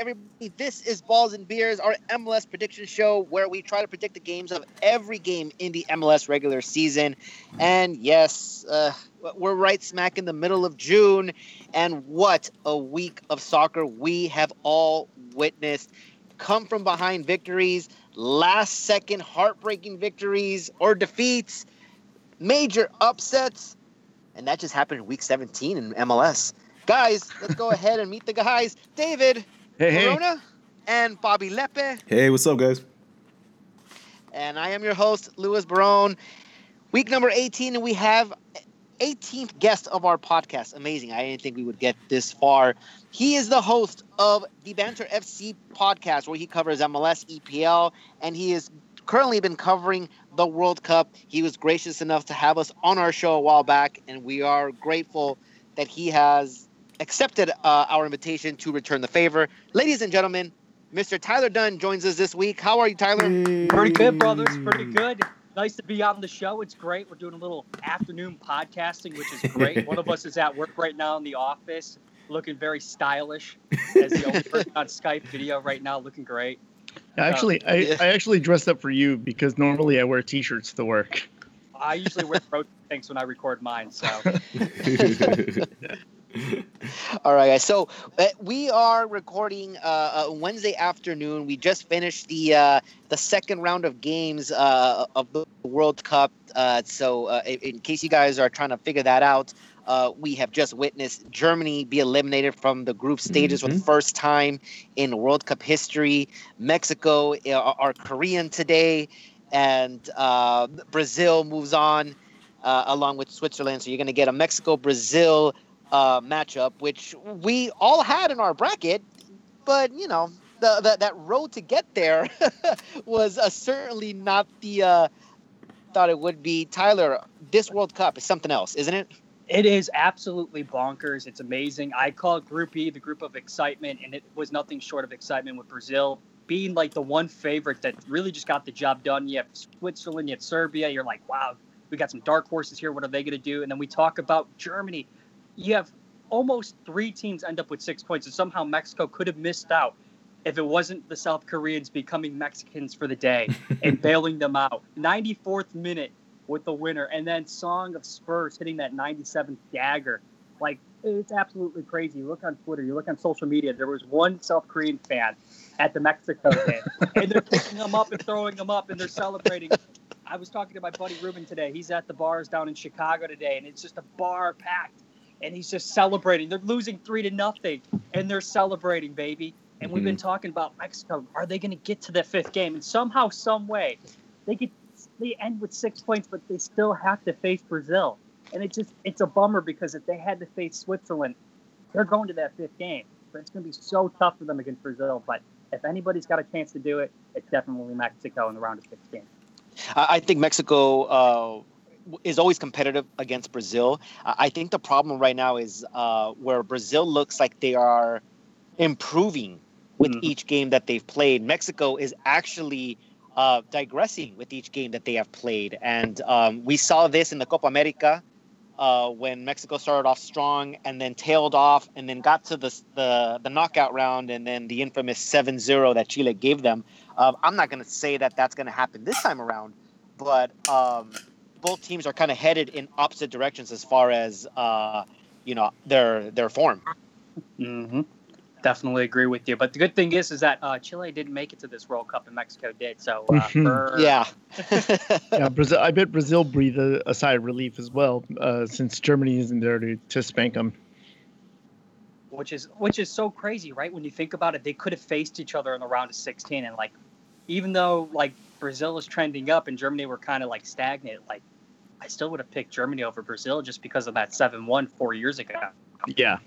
everybody. This is Balls and Beers, our MLS prediction show where we try to predict the games of every game in the MLS regular season. And yes, uh, we're right smack in the middle of June. And what a week of soccer we have all witnessed. Come from behind victories, last second heartbreaking victories or defeats, major upsets. And that just happened in week 17 in MLS. Guys, let's go ahead and meet the guys. David, Hey, hey. Corona, and Bobby Lepe. Hey, what's up, guys? And I am your host, Louis Barone. Week number 18, and we have 18th guest of our podcast. Amazing. I didn't think we would get this far. He is the host of the Banter FC podcast, where he covers MLS, EPL, and he has currently been covering the World Cup. He was gracious enough to have us on our show a while back, and we are grateful that he has accepted uh, our invitation to return the favor. Ladies and gentlemen, Mr. Tyler Dunn joins us this week. How are you, Tyler? Pretty good, brothers. Pretty good. Nice to be on the show. It's great. We're doing a little afternoon podcasting, which is great. One of us is at work right now in the office, looking very stylish as the only person on Skype video right now, looking great. Actually, I, I actually dressed up for you because normally I wear t-shirts to work. I usually wear throat things when I record mine, so All right, guys. So uh, we are recording uh, uh, Wednesday afternoon. We just finished the uh, the second round of games uh, of the World Cup. Uh, so, uh, in, case you guys are trying to figure that out, uh, we have just witnessed Germany be eliminated from the group stages for the first time in World Cup history. Mexico are Korean today, and uh, Brazil moves on uh, along with Switzerland. So you're going to get a Mexico Brazil uh, matchup, which we all had in our bracket, but you know the, the that road to get there was uh, certainly not the uh, thought it would be. Tyler, this World Cup is something else, isn't it? it is absolutely bonkers. It's amazing. I call Group E the group of excitement, and it was nothing short of excitement with Brazil being like the one favorite that really just got the job done. You have Switzerland, you have Serbia. You're like, wow, we got some dark horses here. What are they going to do? And then we talk about Germany. You have almost three teams end up with six points, and somehow Mexico could have missed out if it wasn't the South Koreans becoming Mexicans for the day and bailing them out. 94th minute with the winner, and then Son of Spurs hitting that 97th dagger. Like it's absolutely crazy. You look on Twitter, you look on social media. There was one South Korean fan at the Mexico game, and they're picking them up and throwing them up, and they're celebrating. I was talking to my buddy Ruben today. He's at the bars down in Chicago today, and it's just a bar packed, and he's just celebrating. They're losing three to nothing, and they're celebrating, baby. And we've been talking about Mexico. Are they going to get to the fifth game? And somehow, some way, they get they end with six points, but they still have to face Brazil. And it just it's a bummer because if they had to face Switzerland, they're going to that fifth game. But it's going to be so tough for them against Brazil. But if anybody's got a chance to do it, it's definitely Mexico in the round of 16. I I think Mexico uh, is always competitive against Brazil. I think the problem right now is uh, where Brazil looks like they are improving with Mhm. each game that they've played. Mexico is actually uh, digressing with each game that they have played, and um, we saw this in the Copa America. Uh, when Mexico started off strong and then tailed off and then got to the, the, the knockout round and then the infamous 7-0 that Chile gave them. Um, I'm not going to say that that's going to happen this time around, but um, both teams are kind of headed in opposite directions as far as uh, you know their their form. Mm-hmm. Definitely agree with you. But the good thing is, is that uh, Chile didn't make it to this World Cup and Mexico did. So, uh, Mhm. for- Yeah, Yeah, Brazil. I bet Brazil breathed a, a sigh of relief as well, uh, since Germany isn't there to, to spank them. which is which is so crazy, right? When you think about it, they could have faced each other in the round of 16, and like, even though like Brazil is trending up and Germany were kind of like stagnant, like I still would have picked Germany over Brazil just because of that 7-1 four years ago. Yeah,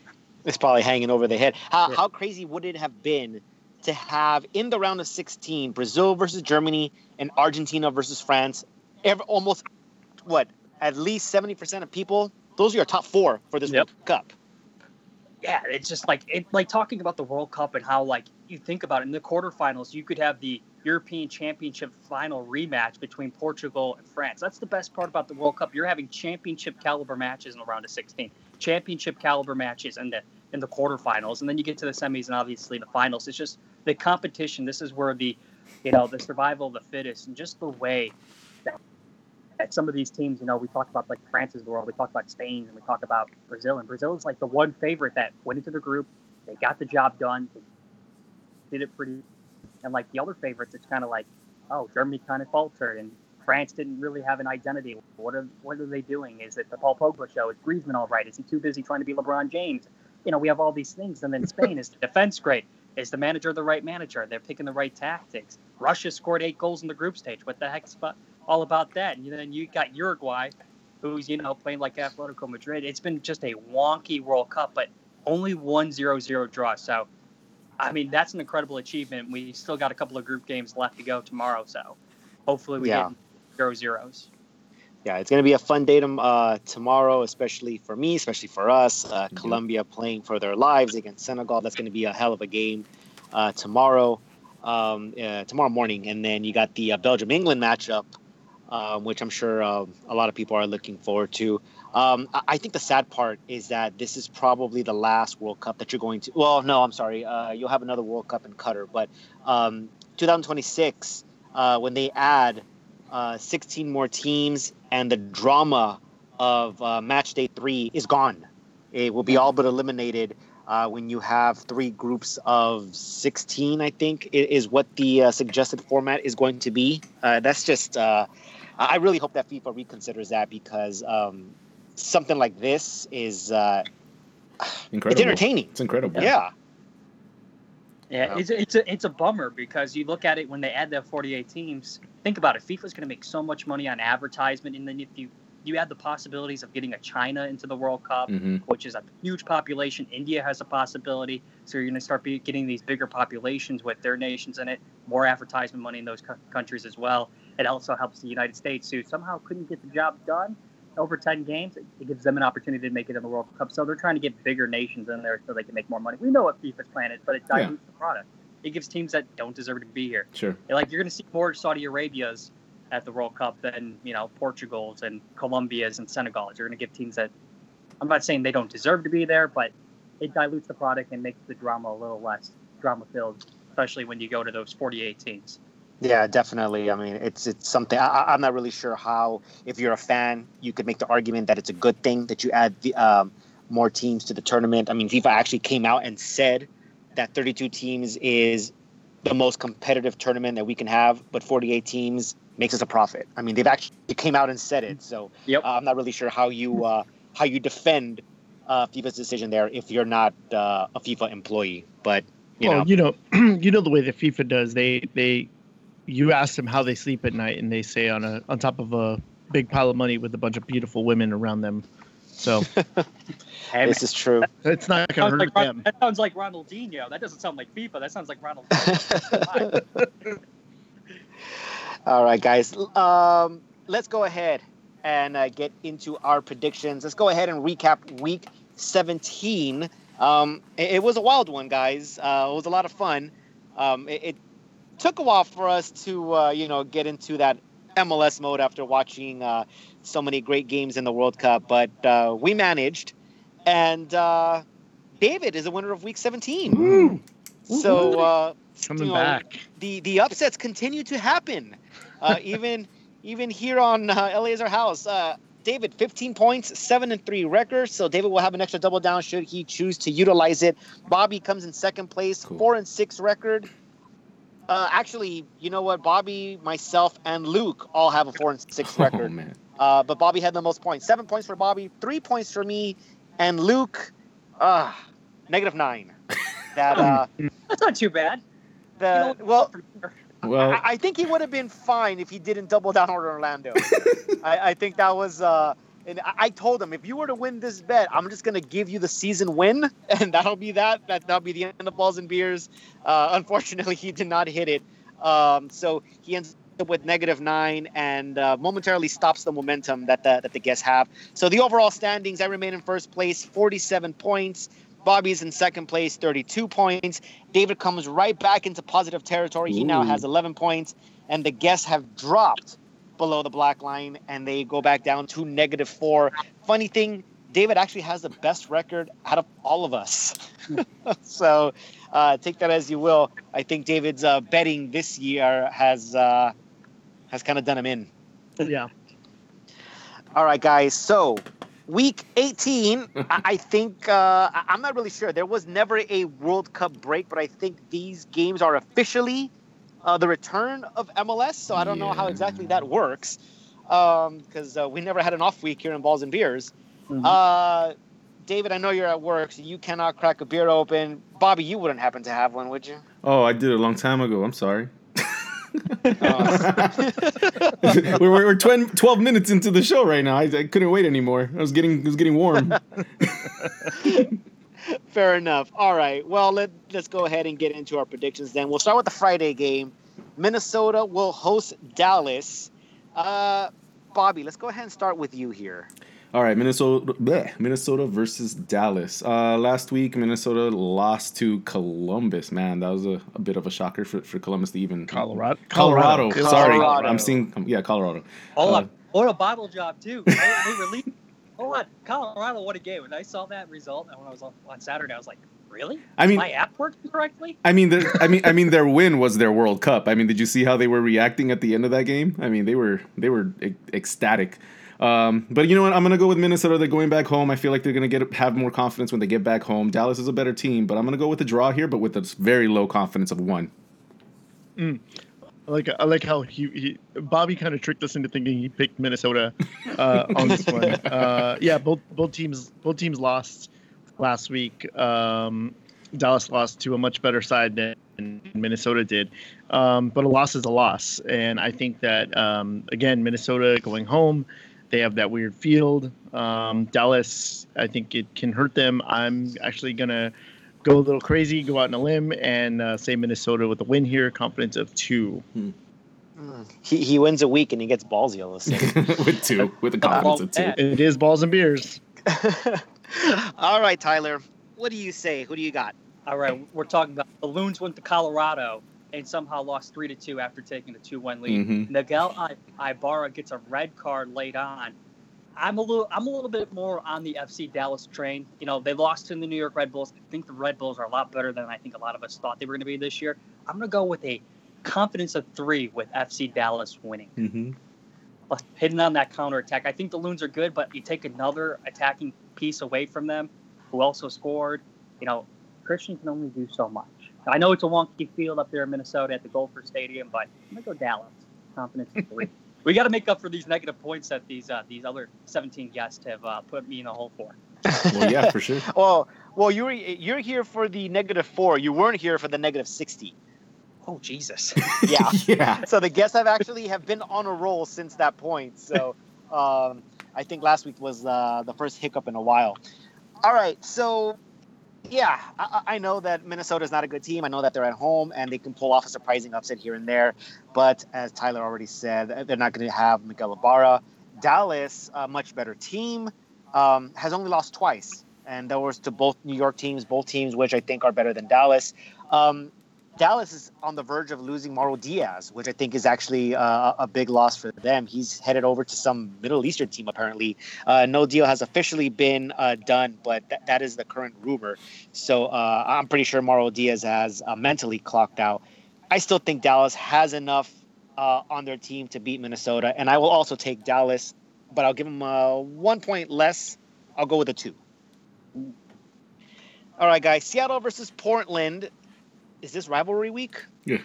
it's probably hanging over their head. How Yeah. how crazy would it have been to have in the round of 16 Brazil versus Germany and Argentina versus France? Every, almost what at least 70 percent of people. Those are your top four for this Yep. World Cup. yeah, it's just like it like talking about the World Cup and how like you think about it in the quarterfinals, you could have the European Championship final rematch between Portugal and France. That's the best part about the World Cup. You're having championship caliber matches in the round of 16, championship caliber matches, in the in the quarterfinals, and then you get to the semis and obviously the finals. It's just the competition. This is where the, you know, the survival of the fittest, and just the way that, that some of these teams, you know, we talked about like France's world, we talked about Spain, and we talked about Brazil, and Brazil is like the one favorite that went into the group, they got the job done, they did it pretty, and like the other favorites, it's kind of like, oh, Germany kind of faltered, and France didn't really have an identity. What are what are they doing? Is it the Paul Pogba show? Is Griezmann all right? Is he too busy trying to be LeBron James? You know, we have all these things. And then Spain is the defense great? Is the manager the right manager? They're picking the right tactics. Russia scored eight goals in the group stage. What the heck's all about that? And then you got Uruguay, who's you know playing like Atletico Madrid. It's been just a wonky World Cup, but only one 0-0 draw. So, I mean, that's an incredible achievement. We still got a couple of group games left to go tomorrow. So, hopefully, we yeah. get zero zeros. Yeah, it's going to be a fun day uh, tomorrow, especially for me, especially for us. Uh, mm-hmm. Colombia playing for their lives against Senegal. That's going to be a hell of a game uh, tomorrow, um, uh, tomorrow morning. And then you got the uh, Belgium England matchup, um, which I'm sure a lot of people are looking forward to. Um, I think the sad part is that this is probably the last World Cup that you're going to. Well, no, I'm sorry. Uh, you'll have another World Cup in Qatar, but um, 2026, when they add uh, 16 more teams, and the drama of uh, match day three is gone. It will be all but eliminated uh, when you have three groups of 16, I think, is what the uh, suggested format is going to be. Uh, that's just, uh, I really hope that FIFA reconsiders that because um, something like this is incredible. It's entertaining. It's incredible. Yeah. Yeah, it's, it's a it's a bummer because you look at it when they add the 48 teams. Think about it. FIFA's going to make so much money on advertisement, and then if you you add the possibilities of getting a China into the World Cup, mm-hmm. which is a huge population. India has a possibility, so you're going to start be, getting these bigger populations with their nations in it. More advertisement money in those co- countries as well. It also helps the United States who somehow couldn't get the job done over 10 games, it gives them an opportunity to make it in the World Cup. So they're trying to get bigger nations in there so they can make more money. We know what FIFA's plan is, but it dilutes yeah. the product. It gives teams that don't deserve to be here. Sure. Like you're going to see more Saudi Arabias at the World Cup than you know Portugal's and Colombia's and Senegal's. You're going to give teams that I'm not saying they don't deserve to be there, but it dilutes the product and makes the drama a little less drama filled, especially when you go to those 48 teams. Yeah, definitely. I mean, it's it's something I, am not really sure how. If you're a fan, you could make the argument that it's a good thing that you add the, um, more teams to the tournament. I mean, FIFA actually came out and said that 32 teams is the most competitive tournament that we can have, but 48 teams makes us a profit. I mean, they've actually came out and said it. So yep. uh, I'm not really sure how you uh, how you defend uh, FIFA's decision there if you're not uh, a FIFA employee. But you well, know, you know, you know the way that FIFA does. They they you ask them how they sleep at night, and they say on a on top of a big pile of money with a bunch of beautiful women around them. So this is true. It's not going to hurt like, them. That sounds like Ronaldinho. That doesn't sound like FIFA. That sounds like Ronald. All right, guys. Um, let's go ahead and uh, get into our predictions. Let's go ahead and recap Week 17. Um, it, it, was a wild one, guys. Uh, it was a lot of fun. Um, it, it took a while for us to uh, you know get into that MLS mode after watching uh, so many great games in the World Cup, but uh, we managed. And uh, David is the winner of Week 17. Woo. So uh, coming you know, back, the the upsets continue to happen, uh, even even here on uh, Laser House. David, 15 points, seven and three record. So David will have an extra double down should he choose to utilize it. Bobby comes in second place, cool. four and six record. Uh, actually, you know what? Bobby, myself, and Luke all have a four and six record. Oh, uh, but Bobby had the most points. Seven points for Bobby, three points for me, and Luke, uh, negative nine. That uh, that's not too bad. The well, well, I, I, think he would have been fine if he didn't double down on Orlando. I, I, think that was uh, and I told him if you were to win this bet, I'm just gonna give you the season win, and that'll be that. That that'll be the end of balls and beers. Uh, unfortunately, he did not hit it, um, so he ends up with negative nine and uh, momentarily stops the momentum that the that the guests have. So the overall standings, I remain in first place, 47 points. Bobby's in second place, 32 points. David comes right back into positive territory. He Ooh. now has 11 points, and the guests have dropped below the black line and they go back down to negative four. Funny thing, David actually has the best record out of all of us. so uh, take that as you will. I think David's uh, betting this year has uh, has kind of done him in. Yeah. All right, guys. So week 18, I, think uh, I'm not really sure. There was never a World Cup break, but I think these games are officially uh, the return of MLS. So I don't know how exactly that works because uh, we never had an off week here in Balls and Beers. Mhm. Uh, David, I know you're at work, so you cannot crack a beer open. Bobby, you wouldn't happen to have one, would you? Oh, I did a long time ago. I'm sorry. Oh. we're we're, we're 12, 12 minutes into the show right now. I, I couldn't wait anymore. I was getting it was getting warm. Fair enough. All right. Well, let, let's go ahead and get into our predictions then. We'll start with the Friday game. Minnesota will host Dallas. Uh, Bobby, let's go ahead and start with you here. All right, Minnesota, bleh, Minnesota versus Dallas. Uh, last week, Minnesota lost to Columbus. Man, that was a, a bit of a shocker for, for Columbus to even Colorado. Colorado. Colorado. Sorry, Colorado. I'm seeing. Yeah, Colorado. Hold Uh, on. What a Bible job too. They, they released. Hold on, Colorado. What a game! When I saw that result, and when I was on, on Saturday, I was like, "Really? I mean, My app working correctly?" I mean, their, I mean, I mean, their win was their World Cup. I mean, did you see how they were reacting at the end of that game? I mean, they were they were ec- ecstatic. Um, but you know what? I'm gonna go with Minnesota. They're going back home. I feel like they're gonna get have more confidence when they get back home. Dallas is a better team, but I'm gonna go with the draw here, but with a very low confidence of one. I like I like how he, he Bobby kind of tricked us into thinking he picked Minnesota uh, on this one. Uh, yeah, both both teams both teams lost last week. Um, Dallas lost to a much better side than Minnesota did, um, but a loss is a loss, and I think that um, again Minnesota going home, they have that weird field. Um, Dallas, I think it can hurt them. I'm actually gonna go a little crazy, go out on a limb, and uh, say Minnesota with a win here. Confidence of two. He, he wins a week and he gets ballsy all of a sudden. with two, with a confidence of two. It is balls and beers. All right, Tyler. What do you say? Who do you got? All right, we're talking about the Loons went to Colorado and somehow lost three to two after taking a two-one lead. Mhm. Miguel I- Ibarra gets a red card late on. I'm a little, I'm a little bit more on the FC Dallas train. You know, they lost to the New York Red Bulls. I think the Red Bulls are a lot better than I think a lot of us thought they were going to be this year. I'm going to go with a confidence of three with FC Dallas winning. Mhm. hitting on that counter attack. I think the Loons are good, but you take another attacking piece away from them, who also scored. You know, Christian can only do so much. I know it's a wonky field up there in Minnesota at the Gopher Stadium, but I'm gonna go Dallas. Confidence in three. we got to make up for these negative points that these uh, these other 17 guests have uh, put me in the hole for. Well, yeah, for sure. Well, well, you're you're here for the negative four. You weren't here for the negative sixty. Oh Jesus! Yeah. yeah. so the guests have actually have been on a roll since that point. So um, I think last week was uh, the first hiccup in a while. All right, so yeah, I, I know that Minnesota is not a good team. I know that they're at home and they can pull off a surprising upset here and there. But as Tyler already said, they're not going to have Miguel Ibarra. Dallas, a much better team, um, has only lost twice, and that was to both New York teams, both teams which I think are better than Dallas. Um, Dallas is on the verge of losing Mauro Diaz, which I think is actually uh, a big loss for them. He's headed over to some Middle Eastern team, apparently. Uh, no deal has officially been uh, done, but th- that is the current rumor. So uh, I'm pretty sure Mauro Diaz has uh, mentally clocked out. I still think Dallas has enough uh, on their team to beat Minnesota, and I will also take Dallas, but I'll give them one point less. I'll go with a two. All right, guys. Seattle versus Portland. Is this rivalry week? Yeah.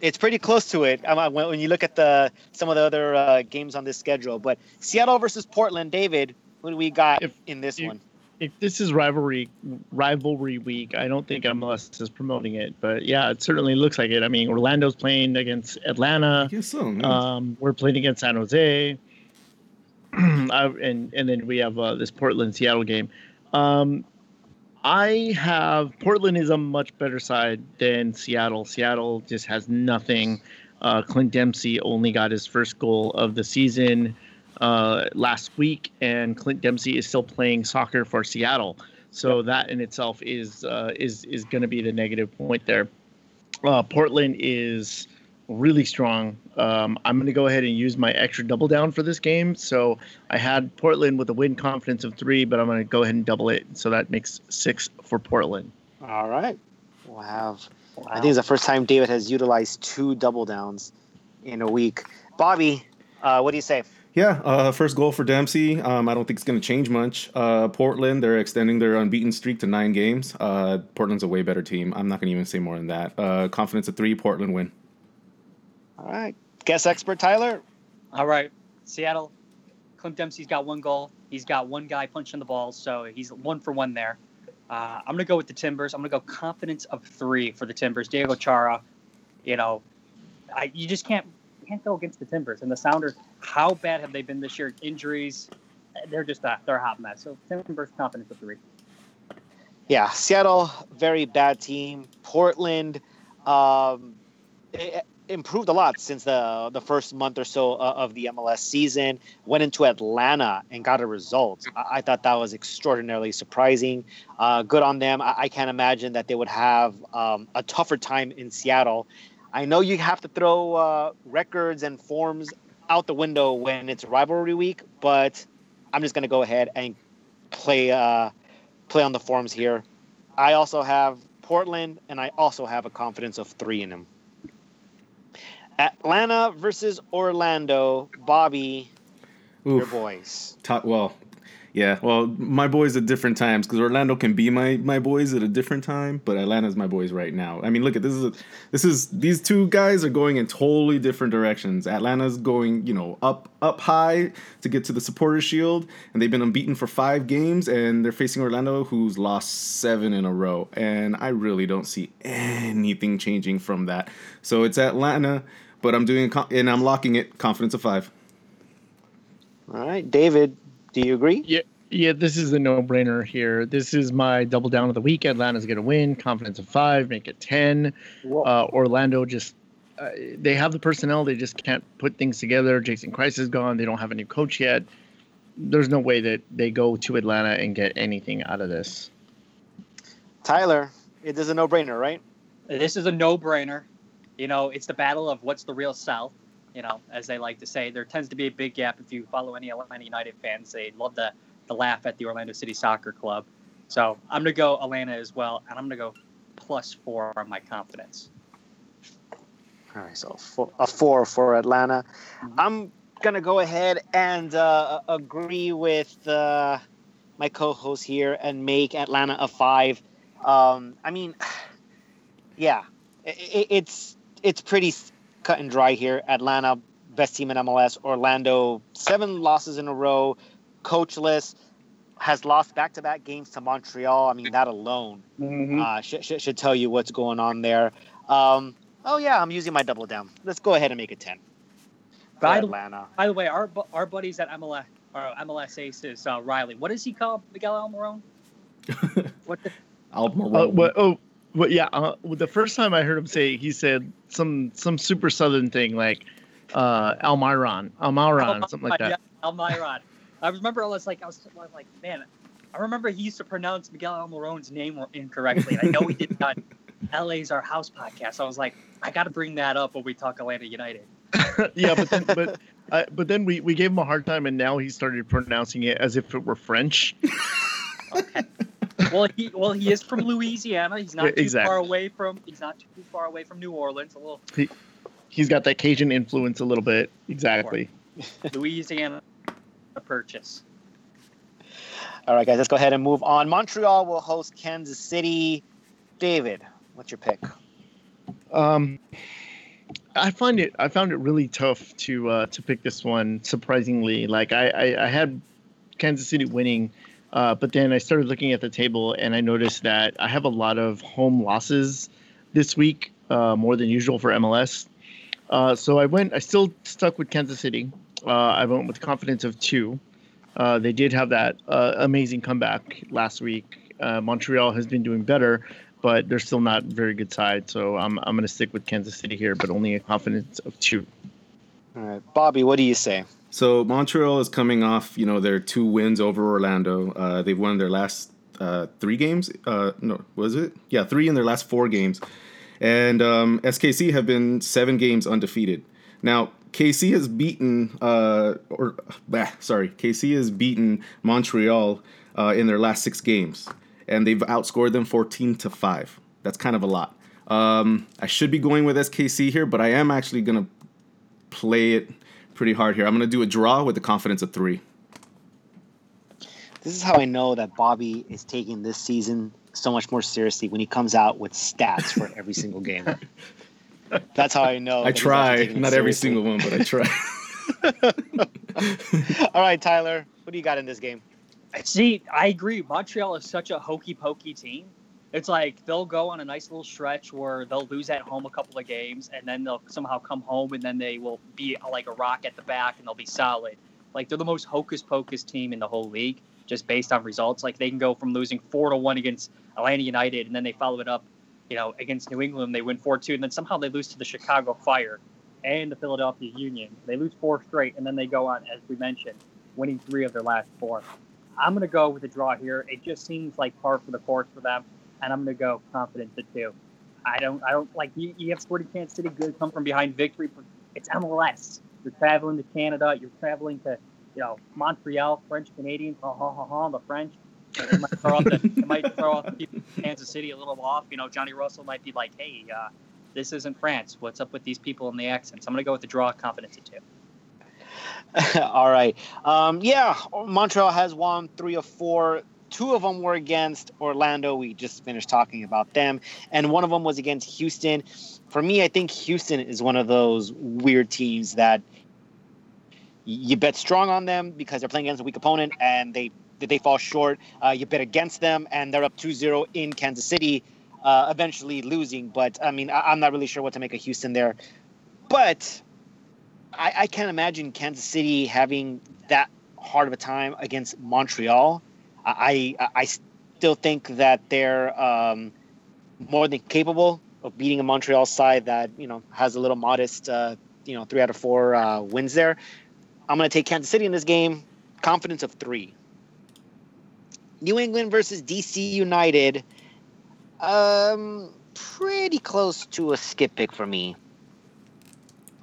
It's pretty close to it when, when you look at the some of the other uh, games on this schedule. But Seattle versus Portland, David, who do we got If in this you- one? If this is rivalry rivalry week, I don't think MLS is promoting it, but yeah, it certainly looks like it. I mean, Orlando's playing against I Atlanta. guess so. yeah. Um, we're playing against San Jose, I, and and then we have uh, this Portland Seattle game. Um, I have Portland is a much better side than Seattle. Seattle just has nothing. Uh, Clint Dempsey only got his first goal of the season uh, last week, and Clint Dempsey is still playing soccer for Seattle. So that in itself is uh, is is going to be the negative point there. Uh, Portland is really strong. Um, I'm going to go ahead and use my extra double down for this game. So I had Portland with a win confidence of three, but I'm going to go ahead and double it. So that makes six for Portland. All right. We'll have. Wow. I think it's the first time David has utilized two double downs in a week. Bobby, uh, what do you say? Yeah, uh, first goal for Dempsey. Um, I don't think it's going to change much. Uh, Portland, they're extending their unbeaten streak to nine games. Uh, Portland's a way better team. I'm not going to even say more than that. Uh, confidence of three, Portland win. All right. Guess expert Tyler. All right. Seattle. Clint Dempsey's got one goal. He's got one guy punching the balls, so he's one for one there. Uh, I'm going to go with the Timbers. I'm going to go confidence of three for the Timbers. Diego Chara, you know, I, you just can't can't go against the Timbers and the Sounders. How bad have they been this year? Injuries, they're just a, they're a hot mess. So Timbers confidence of three. Yeah, Seattle, very bad team. Portland, um, improved a lot since the the first month or so of the MLS season. Went into Atlanta and got a result. I, I thought that was extraordinarily surprising. Uh, good on them. I, I, can't imagine that they would have um, a tougher time in Seattle. I know you have to throw uh, records and forms out the window when it's rivalry week, but I'm just going to go ahead and play uh, play on the forms here. I also have Portland, and I also have a confidence of three in them. Atlanta versus Orlando. Bobby, Oof. your boys. Top, well, yeah, well, my boys at different times because Orlando can be my my boys at a different time, but Atlanta's my boys right now. I mean, look at this is a, this is these two guys are going in totally different directions. Atlanta's going, you know, up up high to get to the supporter shield, and they've been unbeaten for five games, and they're facing Orlando, who's lost seven in a row, and I really don't see anything changing from that. So it's Atlanta, but I'm doing and I'm locking it confidence of five. All right, David, do you agree? Yeah. Yeah, this is a no-brainer here. This is my double down of the week. Atlanta's going to win. Confidence of five, make it ten. Uh, Orlando just uh, they have the personnel. They just can't put things together. Jason Kreis is gone. They don't have a new coach yet. There's no way that they go to Atlanta and get anything out of this. Tyler, it is a no-brainer, right? This is a no-brainer. You know, it's the battle of what's the real South you know, as they like to say. There tends to be a big gap if you follow any Atlanta United fans. They love to, to laugh at the Orlando City Soccer Club. So I'm going to go Atlanta as well, and I'm going to go plus four on my confidence. All right, so a four for Atlanta. Mm-hmm. I'm going to go ahead and uh, agree with uh, my co host here and make Atlanta a five. Um, I mean, yeah, it, it's it's pretty cut and dry here. Atlanta, best team in MLS. Orlando, seven losses in a row, coachless, has lost back to back games to Montreal. I mean, that alone mm-hmm. uh, should, should, should, tell you what's going on there. Um, oh, yeah, I'm using my double down. Let's go ahead and make it 10. By, Atlanta. by the way, our our buddies at MLS, our MLS aces, uh, Riley, what does he call Miguel Almiron? what the? Almiron. Uh, what, oh, well, yeah. Uh, the first time I heard him say, he said some some super southern thing like uh, Almiron, Almiron, something like that. Yeah, Almiron. I remember I was like, I was, I was, like, man, I remember he used to pronounce Miguel Almiron's name incorrectly. And I know he did not. LA's our house podcast. I was like, I got to bring that up when we talk Atlanta United. yeah, but then, but uh, but then we, we gave him a hard time, and now he started pronouncing it as if it were French. okay well, he well he is from Louisiana. He's not too exactly. far away from he's not too far away from New Orleans. A little. He, he's got that Cajun influence a little bit. Exactly. Louisiana purchase. All right, guys, let's go ahead and move on. Montreal will host Kansas City. David, what's your pick? Um, I find it I found it really tough to uh, to pick this one. Surprisingly, like I, I, I had Kansas City winning uh, but then I started looking at the table and I noticed that I have a lot of home losses this week, uh, more than usual for MLS. Uh, so I went, I still stuck with Kansas City. Uh, I went with confidence of two. Uh, they did have that uh, amazing comeback last week. Montreal has been doing better, but they're still not very good side. So I'm, I'm going to stick with Kansas City here, but only a confidence of two. All right. Bobby, what do you say? So Montreal is coming off, you know, their two wins over Orlando. Uh, they've won their last uh, three games. Uh, no, was it? Yeah, three in their last four games. and um, SKC have been seven games undefeated. Now KC has beaten, uh, or bah, sorry, KC has beaten Montreal uh, in their last six games, and they've outscored them 14 to five. That's kind of a lot. Um, I should be going with SKC here, but I am actually gonna play it pretty hard here. I'm gonna do a draw with the confidence of three. This is how I know that Bobby is taking this season so much more seriously when he comes out with stats for every single game. That's how I know. I try, not every single one, but I try. All right, Tyler, what do you got in this game? See, I agree. Montreal is such a hokey pokey team. It's like they'll go on a nice little stretch where they'll lose at home a couple of games, and then they'll somehow come home, and then they will be like a rock at the back, and they'll be solid. Like they're the most hocus pocus team in the whole league, just based on results. Like they can go from losing four to one against Atlanta United, and then they follow it up you know, against New England, they win 4 2, and then somehow they lose to the Chicago Fire and the Philadelphia Union. They lose four straight, and then they go on, as we mentioned, winning three of their last four. I'm going to go with a draw here. It just seems like par for the course for them, and I'm going to go confident to two. I don't, I don't like you, you have Sporting Kansas City good come from behind victory, it's MLS. You're traveling to Canada. You're traveling to, you know, Montreal, French Canadians. Ha ha ha ha. The French. It might throw off the, it might throw off Kansas City a little off. You know, Johnny Russell might be like, "Hey, uh, this isn't France. What's up with these people and the accents?" I'm going to go with the draw, confidence at two. All right. Um, yeah, Montreal has won three of four. Two of them were against Orlando. We just finished talking about them, and one of them was against Houston. For me, I think Houston is one of those weird teams that you bet strong on them because they're playing against a weak opponent and they they fall short. Uh, you bet against them, and they're up 2-0 in Kansas City, uh, eventually losing. But I mean, I, am not really sure what to make of Houston there. But I, I can't imagine Kansas City having that hard of a time against Montreal. I I, still think that they're um, more than capable of beating a Montreal side that you know has a little modest, uh, you know, three out of four uh, wins there. I'm going to take Kansas City in this game. Confidence of three. New England versus DC United. Um, pretty close to a skip pick for me.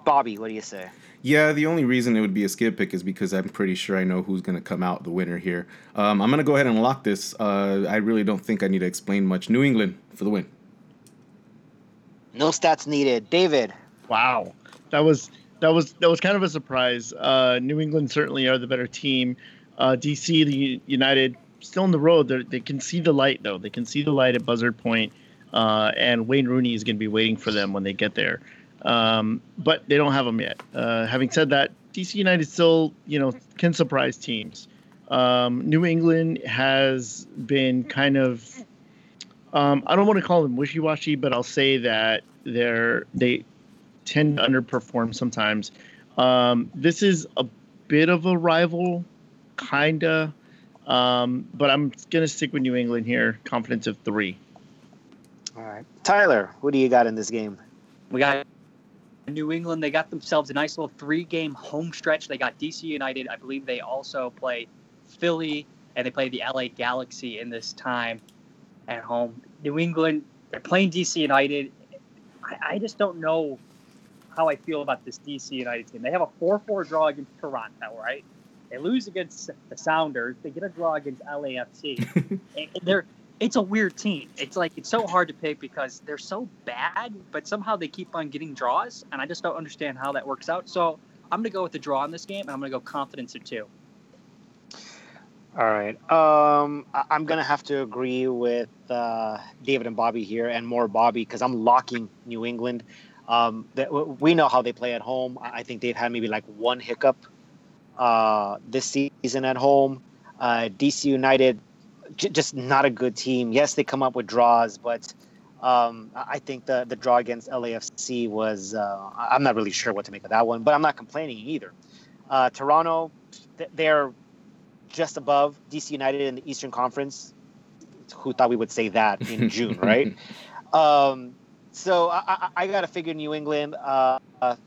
Bobby, what do you say? Yeah, the only reason it would be a skip pick is because I'm pretty sure I know who's going to come out the winner here. Um, I'm going to go ahead and lock this. Uh, I really don't think I need to explain much. New England for the win. No stats needed. David. Wow, that was that was that was kind of a surprise. Uh, New England certainly are the better team. Uh, DC, the United, still on the road. They're, they can see the light though. They can see the light at Buzzard Point, uh, and Wayne Rooney is going to be waiting for them when they get there. Um, but they don't have them yet. Uh, having said that, DC United still, you know, can surprise teams. Um, New England has been kind of, um, I don't want to call them wishy-washy, but I'll say that they're they tend to underperform sometimes. Um, this is a bit of a rival, kinda. Um, but I'm going to stick with New England here. Confidence of three. All right. Tyler, what do you got in this game? We got New England. They got themselves a nice little three game home stretch. They got DC United. I believe they also play Philly and they play the LA Galaxy in this time at home. New England, they're playing DC United. I, I just don't know how I feel about this DC United team. They have a 4 4 draw against Toronto, right? They lose against the Sounders. They get a draw against LAFC. and they're it's a weird team. It's like it's so hard to pick because they're so bad, but somehow they keep on getting draws, and I just don't understand how that works out. So I'm gonna go with the draw in this game, and I'm gonna go confidence at two. All right. Um, I'm gonna have to agree with uh, David and Bobby here, and more Bobby because I'm locking New England. Um, we know how they play at home. I think they've had maybe like one hiccup uh, this season at home. Uh, DC United, j- just not a good team. Yes, they come up with draws, but um, I think the the draw against LAFC was. Uh, I'm not really sure what to make of that one, but I'm not complaining either. Uh, Toronto, they're just above DC United in the Eastern Conference. Who thought we would say that in June, right? Um, so I, I, I got to figure New England uh,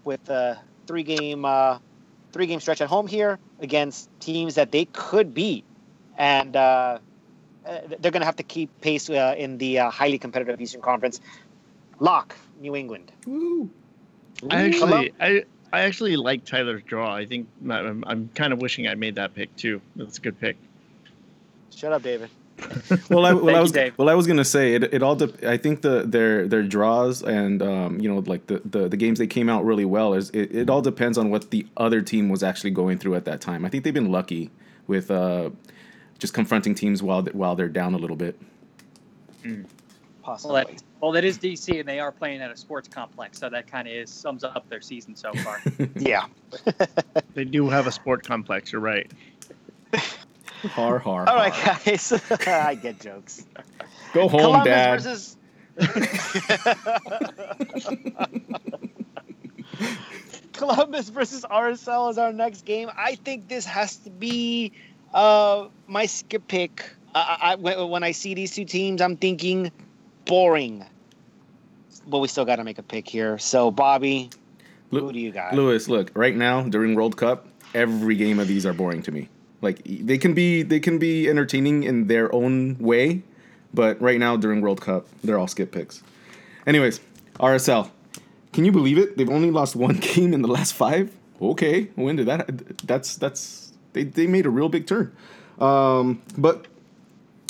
with a three game uh, three game stretch at home here against teams that they could beat, and uh they're going to have to keep pace uh, in the uh, highly competitive Eastern Conference. Lock, New England. Woo. I actually, I, I actually like Tyler's draw. I think I'm, I'm kind of wishing I made that pick too. That's a good pick. Shut up, David. well, I, well, I was Dave. well, I was gonna say it. It all. De- I think the their their draws and um, you know like the, the the games they came out really well is it, it all depends on what the other team was actually going through at that time. I think they've been lucky with uh, just confronting teams while they- while they're down a little bit. Mm. Well, Possibly. that, well, that is DC, and they are playing at a sports complex, so that kind of is sums up their season so far. yeah. They do have a sport complex. You're right. har har. All right, har. guys. I get jokes. Go home, Columbus Dad. versus. Columbus versus RSL is our next game. I think this has to be uh, my skip pick. I, I, when I see these two teams, I'm thinking boring. But we still got to make a pick here. So, Bobby, who do you got? Louis, look, right now during World Cup, every game of these are boring to me. Like they can be they can be entertaining in their own way, but right now during World Cup, they're all skip picks. Anyways, RSL. Can you believe it? They've only lost one game in the last five. Okay, when did that? That's that's they they made a real big turn. Um, but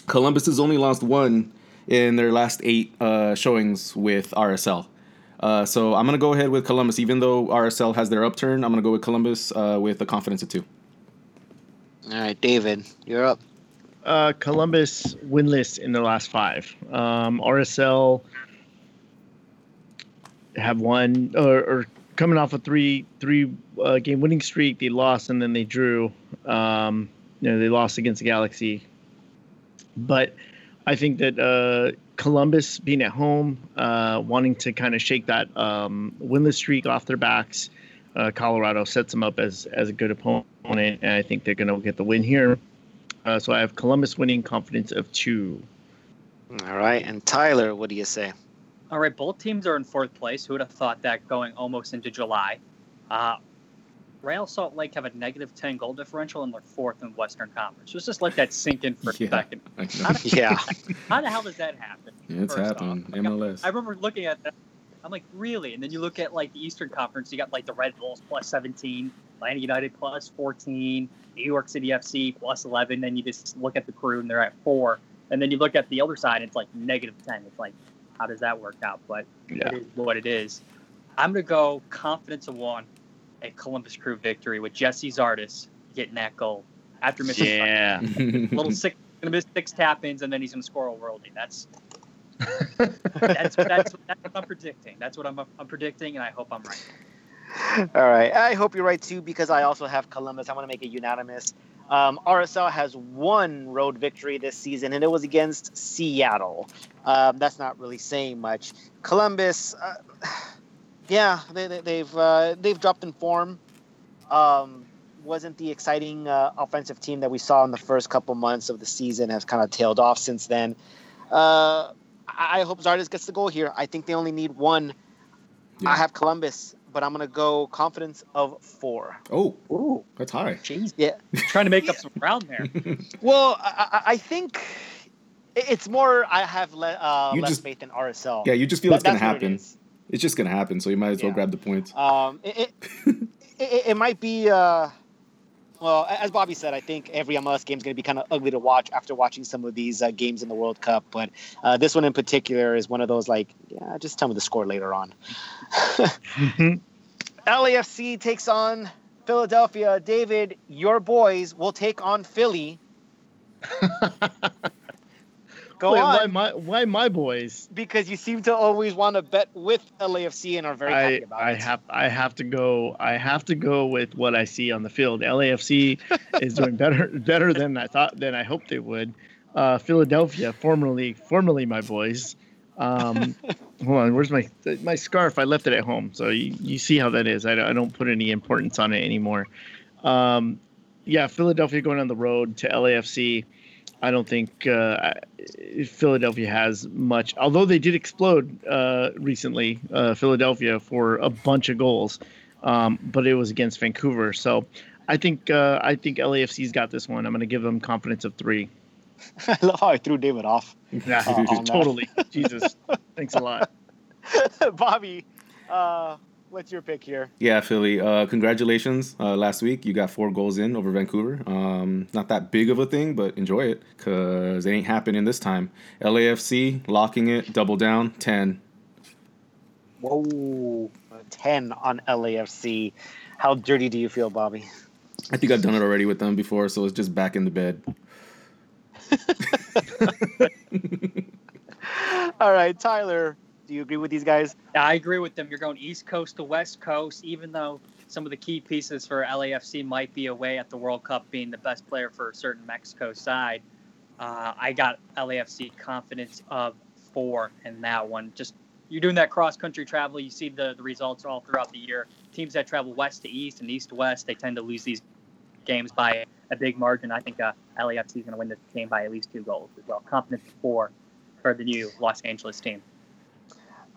Columbus has only lost one in their last eight uh, showings with RSL. Uh, so I'm gonna go ahead with Columbus, even though RSL has their upturn. I'm gonna go with Columbus uh, with a confidence of two. All right, David, you're up. Uh, Columbus winless in the last five. Um, RSL have won or, or coming off a three three uh, game winning streak. They lost and then they drew. Um, you know they lost against the Galaxy, but I think that uh, Columbus being at home, uh, wanting to kind of shake that um, winless streak off their backs. Uh, Colorado sets them up as as a good opponent, and I think they're going to get the win here. Uh, so I have Columbus winning confidence of two. All right, and Tyler, what do you say? All right, both teams are in fourth place. Who would have thought that going almost into July? Real Salt Lake have a negative 10 goal differential and they're fourth in Western Conference. Let's just let that sink in for a Yeah. second. I know. How, the- Yeah. how the hell does that happen? it's first happened. Like, MLS. I remember looking at that. I'm like, really? And then you look at like the Eastern Conference. You got like the Red Bulls plus 17, Atlanta United plus 14, New York City FC plus 11. Then you just look at the crew and they're at four. And then you look at the other side, it's like negative 10. It's like, how does that work out? But Yeah. it is what it is. I'm gonna go confidence of one, a Columbus Crew victory with Gyasi Zardes getting that goal after missing Yeah. a little six, gonna miss six tap ins and then he's gonna score a worldie. That's that's, that's that's what I'm predicting. That's what I'm, I'm predicting, and I hope I'm right. All right. I hope you're right too, because I also have Columbus. I want to make it unanimous. Um, RSL has one road victory this season, and it was against Seattle. Um, that's not really saying much. Columbus, uh, yeah, they, they, they've uh, they've dropped in form. Um, wasn't the exciting uh, offensive team that we saw in the first couple months of the season has kind of tailed off since then. Uh, I I hope Zardes gets the goal here. I think they only need one. Yeah. I have Columbus, but I'm gonna go confidence of four. oh, Ooh. that's high. Jeez, Yeah. trying to make up some ground there. Well, I, I I think it's more. I have le- uh, You less just- faith in RSL. yeah, you just feel it's gonna that's what it happen. is. It's just gonna happen, so you might as well Yeah. grab the points. Um, it, it, it, it might be. Uh, well, as Bobby said, I think every MLS game is going to be kind of ugly to watch after watching some of these uh, games in the World Cup. But uh, this one in particular is one of those like, yeah, just tell me the score later on. LAFC takes on Philadelphia. David, your boys will take on Philly. Go Wait, on. Why my why my boys? because you seem to always want to bet with LAFC and are very happy I about I it. have I have to go I have to go with what I see on the field. LAFC is doing better better than I thought than I hoped they would. Uh, Philadelphia, formerly formerly my boys. Um, hold on, where's my my scarf? I left it at home, so you, you see how that is. I, don't- I don't put any importance on it anymore. Um, yeah, Philadelphia going on the road to LAFC. I don't think uh, Philadelphia has much, although they did explode uh, recently, uh, Philadelphia, for a bunch of goals, um, but it was against Vancouver. So I think uh, I think LAFC's got this one. I'm going to give them confidence of three. I love how I threw David off. Yeah, on totally. Jesus, thanks a lot. Bobby, uh, what's your pick here? Yeah, Philly. Uh, congratulations. Uh, last week you got four goals in over Vancouver. Um, not that big of a thing, but enjoy it because it ain't happening this time. LAFC locking it, double down, ten. Whoa, ten on LAFC. How dirty do you feel, Bobby? I think I've done it already with them before, so it's just back in the bed. All right, Tyler, do you agree with these guys? I agree with them. You're going East Coast to West Coast, even though some of the key pieces for LAFC might be away at the World Cup, being the best player for a certain Mexico side. Uh, I got LAFC confidence of four in that one. Just you're doing that cross country travel. You see the, the results all throughout the year. Teams that travel west to east and east to west, they tend to lose these games by a big margin. I think uh, LAFC is going to win this game by at least two goals as well. Confidence four for the new Los Angeles team.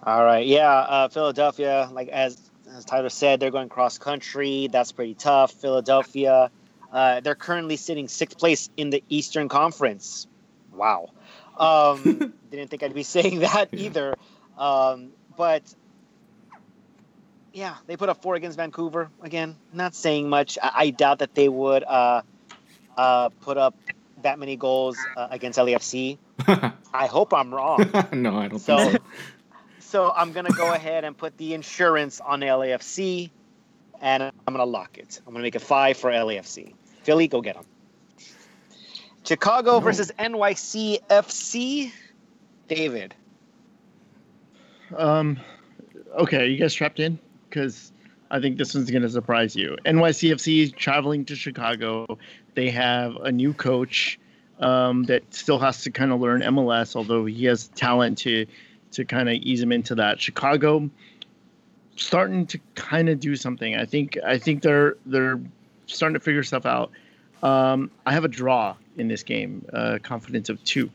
All right, yeah, uh, Philadelphia, like as as Tyler said, they're going cross country. That's pretty tough. Philadelphia, uh, they're currently sitting sixth place in the Eastern Conference. Wow, um, didn't think I'd be saying that either. Um, but yeah, they put up four against Vancouver again. Not saying much. I, I doubt that they would uh, uh, put up that many goals uh, against LAFC. I hope I'm wrong. no, I don't So, think so. So I'm gonna go ahead and put the insurance on LAFC, and I'm gonna lock it. I'm gonna make it five for LAFC. Philly, go get them. Chicago No. versus NYCFC. David. Um, okay, are you guys strapped in because I think this one's going to surprise you. NYCFC is traveling to Chicago. They have a new coach um, that still has to kind of learn MLS, although he has talent to to kind of ease him into that. Chicago starting to kind of do something. I think I think they're they're starting to figure stuff out. Um, I have a draw in this game, uh, confidence of two.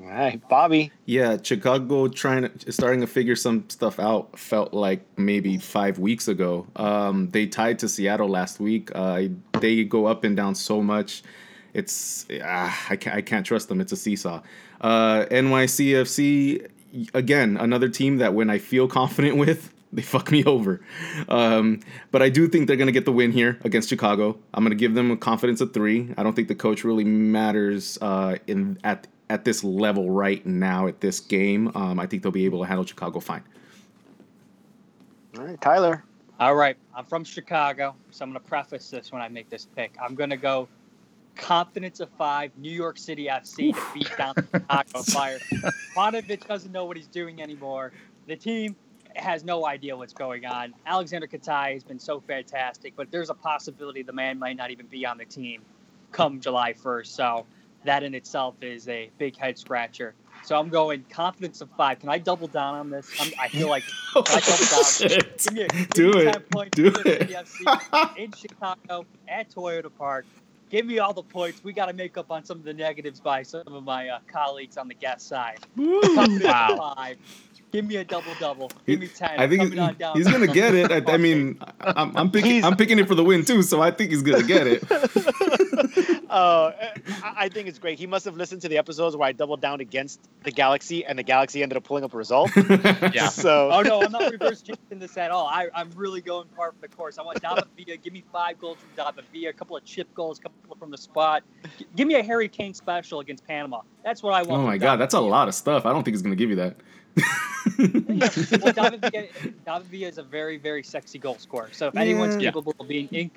All right, Bobby. Yeah, Chicago trying to starting to figure some stuff out felt like maybe five weeks ago. Um, they tied to Seattle last week. Uh, they go up and down so much. It's ah, I can't I can't trust them. It's a seesaw. Uh, NYCFC again another team that when I feel confident with they fuck me over. Um, but I do think they're gonna get the win here against Chicago. I'm gonna give them a confidence of three. I don't think the coach really matters uh, in at at this level right now at this game. Um, I think they'll be able to handle Chicago fine. All right, Tyler. All right, I'm from Chicago, so I'm going to preface this when I make this pick. I'm going to go confidence of five, New York City FC to beat down the Chicago Fire. Paunovic doesn't know what he's doing anymore. The team has no idea what's going on. Aleksandar Katai has been so fantastic, but there's a possibility the man might not even be on the team come July 1st. So that in itself is a big head scratcher. So I'm going confidence of five. Can I double down on this? I'm, I feel like I double down. Give me give Do it. 10 points Do it. FC in Chicago at Toyota Park. Give me all the points. We got to make up on some of the negatives by some of my uh, colleagues on the guest side. Confidence of five. Give me a double double. Give me ten. I think Coming on he's gonna get it. I, I mean, I'm, I'm picking He's- I'm picking it for the win too, so I think he's gonna get it. uh, I I think it's great. He must have listened to the episodes where I doubled down against the Galaxy, and the Galaxy ended up pulling up a result. Yeah. So, Oh no, I'm not reverse jinxing this at all. I, I'm really going par for the course. I want David Villa. Give me five goals from David Villa, a couple of chip goals, a couple from the spot. G- give me a Harry Kane special against Panama. That's what I want. oh from my David god, that's a lot of stuff. I don't think he's gonna give you that. well, David Villa, David Villa is a very, very sexy goal scorer. So if anyone's Yeah. capable of being in,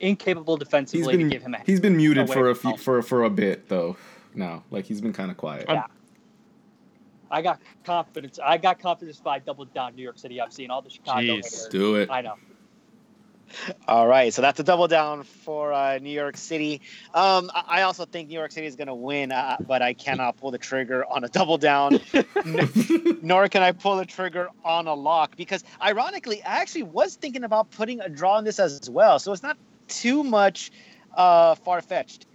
incapable defensively, He's been- to give him a He's been muted for a few, for for a bit though. Now, like he's been kind of quiet. Yeah. I got confidence. I got confidence by double down New York City FC and all the Chicago Jeez. haters. Do it. I know. all right, so that's a double down for uh, New York City. Um, I I also think New York City is going to win, uh, but I cannot pull the trigger on a double down. N- nor can I pull the trigger on a lock because, ironically, I actually was thinking about putting a draw on this as well. So it's not too much uh, far fetched.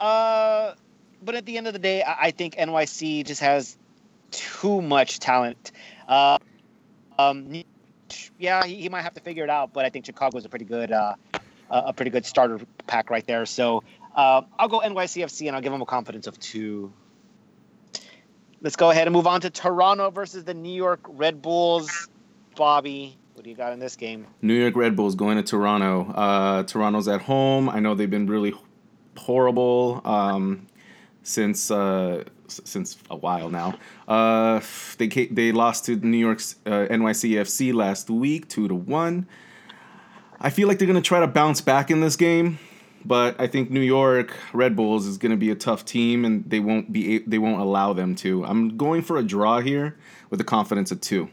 Uh, but at the end of the day, I, I think NYC just has too much talent. Uh, um, yeah, he, he might have to figure it out, but I think Chicago is a pretty good, uh, a pretty good starter pack right there. So uh, I'll go NYCFC and I'll give them a confidence of two. let's go ahead and move on to Toronto versus the New York Red Bulls. Bobby, what do you got in this game? New York Red Bulls going to Toronto. Uh, Toronto's at home. I know they've been really horrible um, since uh, since a while now. Uh, they they lost to New York's uh, NYCFC last week, two to one. I feel like they're gonna try to bounce back in this game, but I think New York Red Bulls is gonna be a tough team, and they won't be they won't allow them to. I'm going for a draw here with a confidence of two.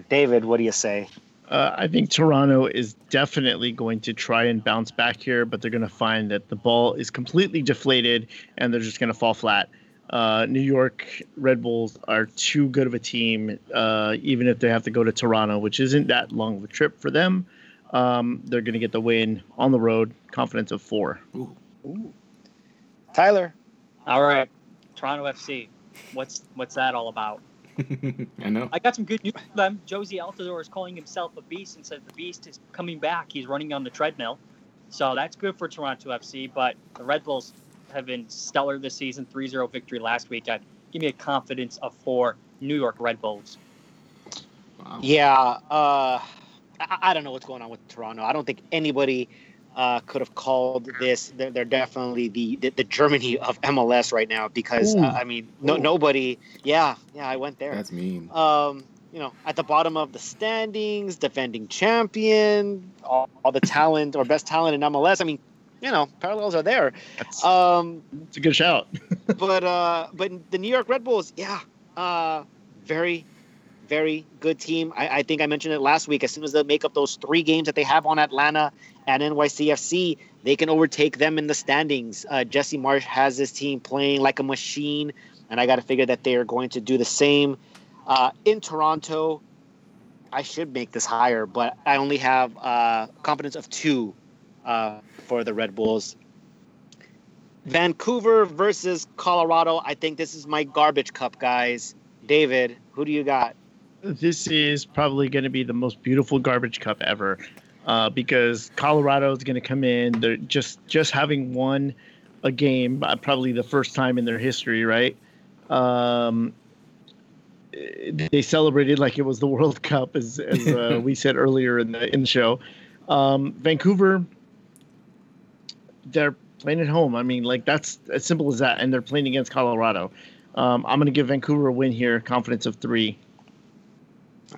David, what do you say? Uh, I think Toronto is definitely going to try and bounce back here, but they're going to find that the ball is completely deflated and they're just going to fall flat. Uh, New York Red Bulls are too good of a team, uh, even if they have to go to Toronto, which isn't that long of a trip for them. Um, they're going to get the win on the road, confidence of four. Ooh. Ooh. Tyler. All right, Toronto FC. What's what's that all about? I know. I got some good news for them. Jozy Altidore is calling himself a beast and says the beast is coming back. He's running on the treadmill. So that's good for Toronto FC. But the Red Bulls have been stellar this season 3 0 victory last week. I'd give me a confidence of four New York Red Bulls. Wow. Yeah. Uh, I, I don't know what's going on with Toronto. I don't think anybody uh, could have called this. They're, they're definitely the, the, the Germany of MLS right now because uh, I mean, no, nobody. Yeah, yeah, I went there. That's mean. Um, you know, at the bottom of the standings, defending champion, all, all the talent or best talent in MLS. I mean, you know, parallels are there. That's, um, it's a good shout. but uh, but the New York Red Bulls, yeah, uh, very very good team. I, I, think I mentioned it last week. As soon as they make up those three games that they have on Atlanta and NYCFC, they can overtake them in the standings. Uh, Jesse Marsch has this team playing like a machine, and I got to figure that they are going to do the same uh, in Toronto. I should make this higher, but I only have uh, confidence of two uh, for the Red Bulls. Vancouver versus Colorado. I think this is my garbage cup, guys. David, who do you got? This is probably going to be the most beautiful garbage cup ever uh, because Colorado is going to come in. They're just just having won a game, uh, probably the first time in their history, right? Um, they celebrated like it was the World Cup, as, as uh, we said earlier in the in the show. Um, Vancouver, they're playing at home. I mean, like that's as simple as that, and they're playing against Colorado. Um, I'm going to give Vancouver a win here, confidence of three.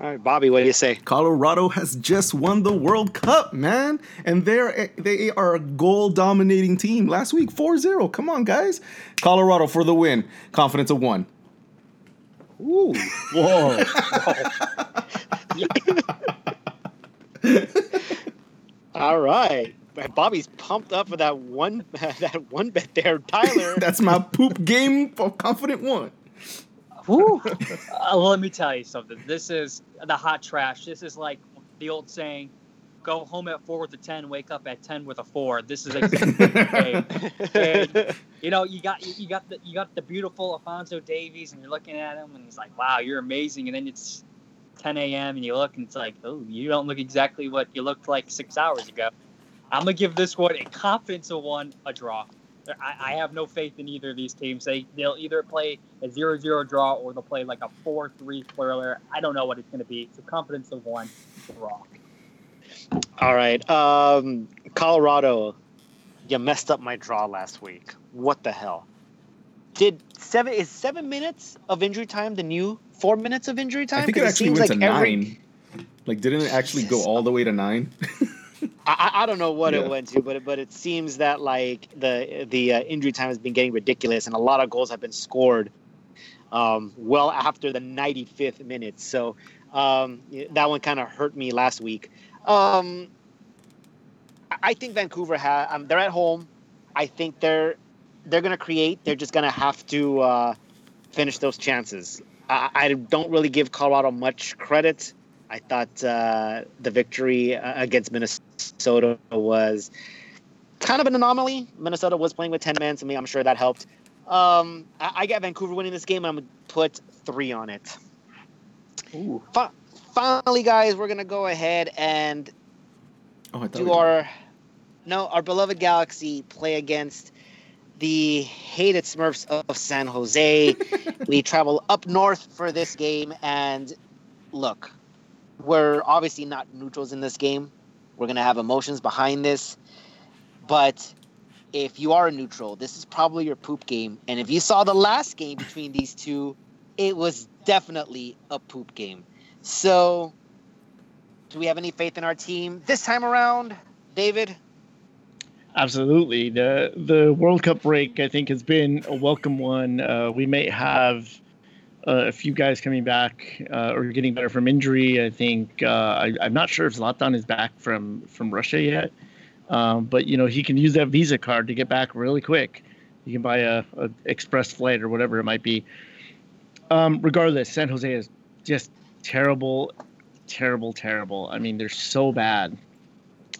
All right, Bobby, what do you say? Colorado has just won the World Cup, man. And they're they are a goal dominating team last week, 4-0. Come on, guys. Colorado for the win. Confidence of 1. Ooh. Whoa. All right. Bobby's pumped up for that one that one bet there, Tyler. That's my poop game for confident one. Woo. uh, let me tell you something. This is the hot trash. This is like the old saying, go home at four with a 10, wake up at 10 with a four. This is exactly and, you know, you got, you got the, you got the beautiful Alfonso Davies and you're looking at him and he's like, wow, you're amazing. And then it's 10 a.m. and you look and it's like, oh, you don't look exactly what you looked like six hours ago. I'm going to give this one a confidence of one, a draw. I, I, have no faith in either of these teams. They they'll either play a 0-0 draw or they'll play like a 4-3 thriller. I don't know what it's going to be. So confidence of one draw. All right, um, Colorado, you messed up my draw last week. What the hell? Did seven is seven minutes of injury time the new four minutes of injury time? I think it actually went like to every... nine. Like, didn't it actually go all the way to nine? I, I don't know what yeah. it went to, but but it seems that like the the uh, injury time has been getting ridiculous, and a lot of goals have been scored um, well after the 95th minute. So um, that one kind of hurt me last week. Um, I think Vancouver has. Um, they're at home. I think they're they're going to create. They're just going to have to uh, finish those chances. I, I don't really give Colorado much credit. I thought uh, the victory uh, against Minnesota was kind of an anomaly. Minnesota was playing with 10 men, so me, I'm sure that helped. Um, I, I got Vancouver winning this game. I'm going to put three on it. Ooh. F- finally, guys, we're going to go ahead and oh, do our no our beloved Galaxy play against the hated Smurfs of San Jose. we travel up north for this game, and look, we're obviously not neutrals in this game. We're gonna have emotions behind this, but if you are a neutral, this is probably your poop game. And if you saw the last game between these two, it was definitely a poop game. So, do we have any faith in our team this time around, David? Absolutely. The the World Cup break, I think, has been a welcome one. Uh, we may have uh, a few guys coming back uh, or getting better from injury. I think uh, I, am not sure if Zlatan is back from from Russia yet, um, but you know he can use that Visa card to get back really quick. You can buy a, a express flight or whatever it might be. Um, regardless, San Jose is just terrible, terrible, terrible. I mean, they're so bad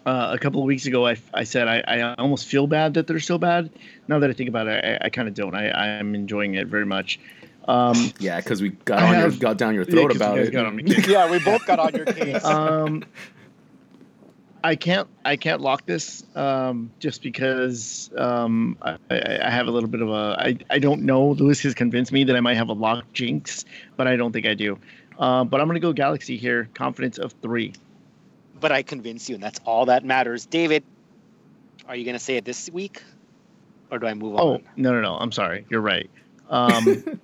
uh, a couple of weeks ago, I, I said I, I almost feel bad that they're so bad. Now that I think about it, I, I kind of don't. I, I'm enjoying it very much. Um, yeah, because we got on have, your, got down your throat yeah, about it. yeah, we both got on your case. Um, I can't I can't lock this um, just because um, I, I, have a little bit of a I, I don't know. Louis has convinced me that I might have a lock jinx, but I don't think I do. Uh, but I'm going to go Galaxy here. Confidence of three but I convince you, and that's all that matters. David, are you going to say it this week, or do I move oh, on? Oh no, no, no. I'm sorry. You're right. Um,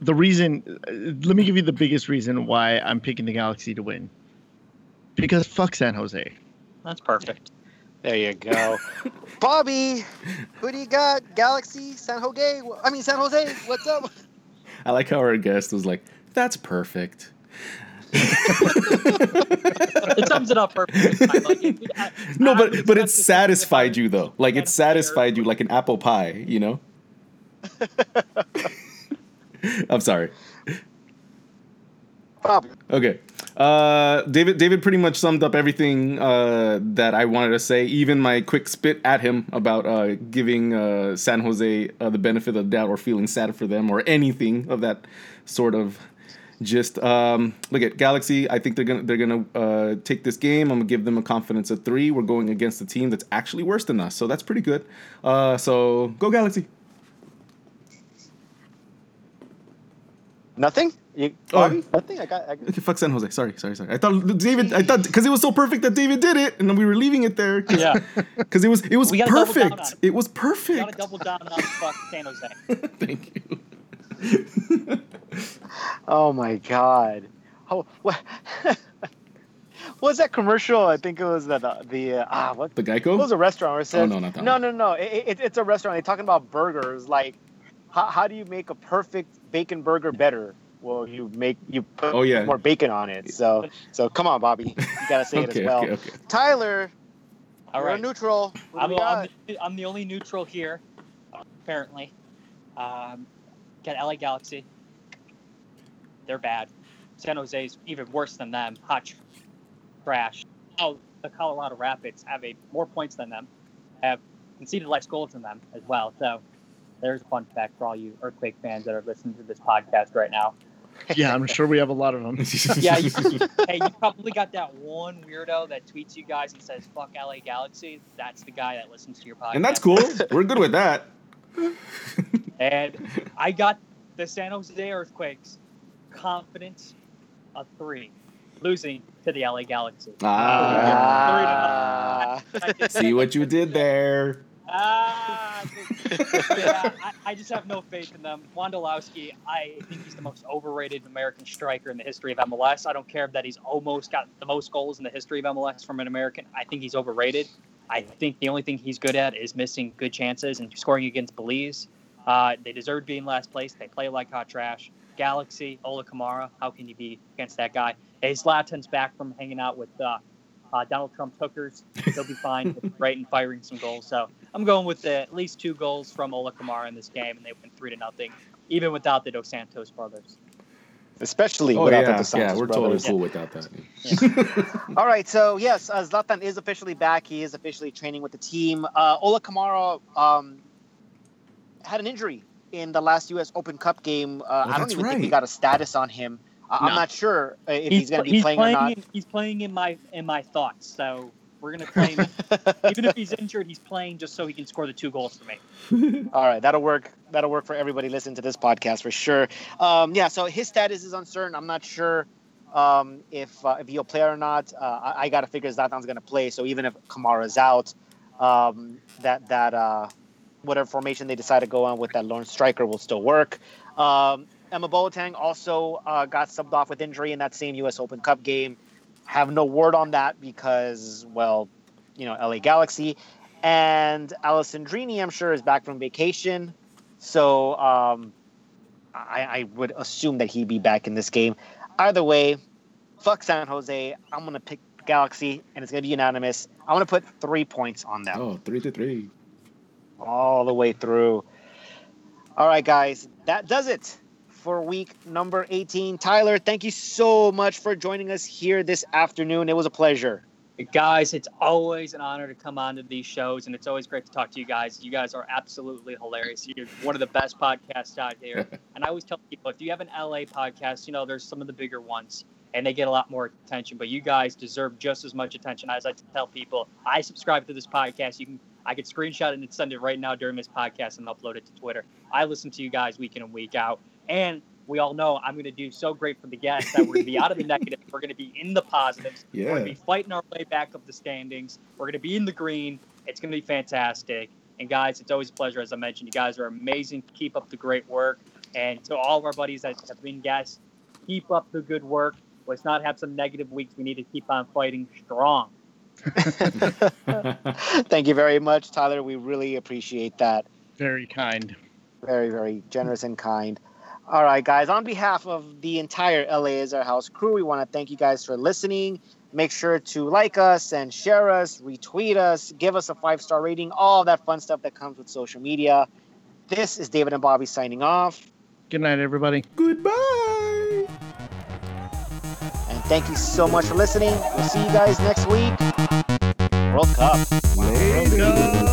the reason, uh, let me give you the biggest reason why I'm picking the Galaxy to win. Because fuck San Jose. That's perfect. There you go. Bobby, who do you got? Galaxy, San Jose? I mean, San Jose, what's up? I like how our guest was like, that's perfect it sums it up perfectly. Like, it, I, no, but but it satisfied you though. Like it satisfied you like an apple pie. You know. I'm sorry. Problem. Okay. Uh, David David pretty much summed up everything uh, that I wanted to say. Even my quick spit at him about uh, giving uh, San Jose uh, the benefit of the doubt or feeling sad for them or anything of that sort of just um, look at Galaxy. I think they're gonna they're gonna uh, take this game. I'm gonna give them a confidence of three. We're going against a team that's actually worse than us, so that's pretty good. Uh, so go Galaxy. Nothing. You, oh, nothing. I got. I Okay, fuck San Jose. Sorry, sorry, sorry. I thought David. I thought because it was so perfect that David did it, and then we were leaving it there. Cause, yeah. Because it was it was perfect. It. it. was perfect. We gotta double down on fuck San Jose. Thank you. oh my god. Oh, what? what was that commercial? I think it was the the, the uh, ah what the Geico. It was a restaurant where it says, oh, no, not that no, no, no, it, it, it's a restaurant. They're talking about burgers. Like, how, how do you make a perfect bacon burger better? Well, you make you put oh, yeah. more bacon on it. So so come on, Bobby, you gotta say okay, it as well. Okay, okay. Tyler, all right, neutral. I'm, I'm, the, I'm, the, only neutral here, apparently. Um, got LA Galaxy. They're bad. San Jose's even worse than them. Hot trash. Oh, the Colorado Rapids have a more points than them, have conceded less goals than them as well. So there's a fun fact for all you Earthquake fans that are listening to this podcast right now. Yeah, I'm sure we have a lot of them. yeah, you, hey, you probably got that one weirdo that tweets you guys and says "fuck LA Galaxy." That's the guy that listens to your podcast, and that's cool. We're good with that. and I got the San Jose Earthquakes confidence a three, losing to the LA Galaxy. Ah. Uh, See what you did there. Ah, yeah, I, I, just have no faith in them. Wondolowski, I think he's the most overrated American striker in the history of MLS. I don't care that he's almost got the most goals in the history of MLS from an American. I think he's overrated. I think the only thing he's good at is missing good chances and scoring against Belize. Uh, they deserve being last place. They play like hot trash. Galaxy, Ola Kamara, how can you be against that guy? Hey, Zlatan's back from hanging out with uh, uh, Donald Trump's hookers. He'll be fine, right, and firing some goals. So I'm going with the, at least two goals from Ola Kamara in this game, and they win three to nothing, even without the Dos Santos brothers. Especially oh, without yeah, the Dos Santos Yeah, we're brothers. totally cool without that. Yeah. All right, so yes, uh, Zlatan is officially back. He is officially training with the team. Uh, Ola Kamara um, had an injury in the last U.S. Open Cup game. Uh, oh, I don't even right. think we got a status on him. I'm not sure uh, if he's, he's going to be he's playing, playing or not. In, he's playing in my in my thoughts. So We're gonna play him. Even if he's injured, he's playing just so he can score the two goals for me. All right, that'll work. That'll work for everybody listening to this podcast for sure. Um, yeah, so his status is uncertain. I'm not sure um, if uh, if he'll play or not. Uh, I, I got to figure Zlatan's going to play. So even if Kamara's out, um, that that uh, whatever formation they decide to go on with that lone striker will still work. Um, Emma Boateng also uh, got subbed off with injury in that same U.S. Open Cup game. Have no word on that because, well, you know, LA Galaxy. And Alessandrini, I'm sure, is back from vacation. So um, I, I would assume that he'd be back in this game. Either way, fuck San Jose. I'm going to pick Galaxy, and it's going to be unanimous. I'm going to put three points on them. Oh, three to three. All the way through. All right, guys. That does it for week number 18. Tyler, thank you so much for joining us here this afternoon. It was a pleasure. Guys, it's always an honor to come on to these shows, and it's always great to talk to you guys. You guys are absolutely hilarious. You're one of the best podcasts out here. and I always tell people if you have an LA podcast, you know, there's some of the bigger ones, and they get a lot more attention, but you guys deserve just as much attention. As I tell people, I subscribe to this podcast. You can I could screenshot it and send it right now during this podcast and upload it to Twitter. I listen to you guys week in and week out. And we all know I'm going to do so great for the guests that we're going to be out of the negative. We're going to be in the positives. Yeah. We're going to be fighting our way back up the standings. We're going to be in the green. It's going to be fantastic. And guys, it's always a pleasure. As I mentioned, you guys are amazing. Keep up the great work. And to all of our buddies that have been guests, keep up the good work. Let's not have some negative weeks. We need to keep on fighting strong. Thank you very much, Tyler. We really appreciate that. Very kind. Very, very generous and kind. All right, guys. On behalf of the entire LA is Our House crew, we want to thank you guys for listening. Make sure to like us and share us, retweet us, give us a five star rating, all that fun stuff that comes with social media. This is David and Bobby signing off. Good night, everybody. Goodbye. And thank you so much for listening. We'll see you guys next week. World Cup. Later. Go!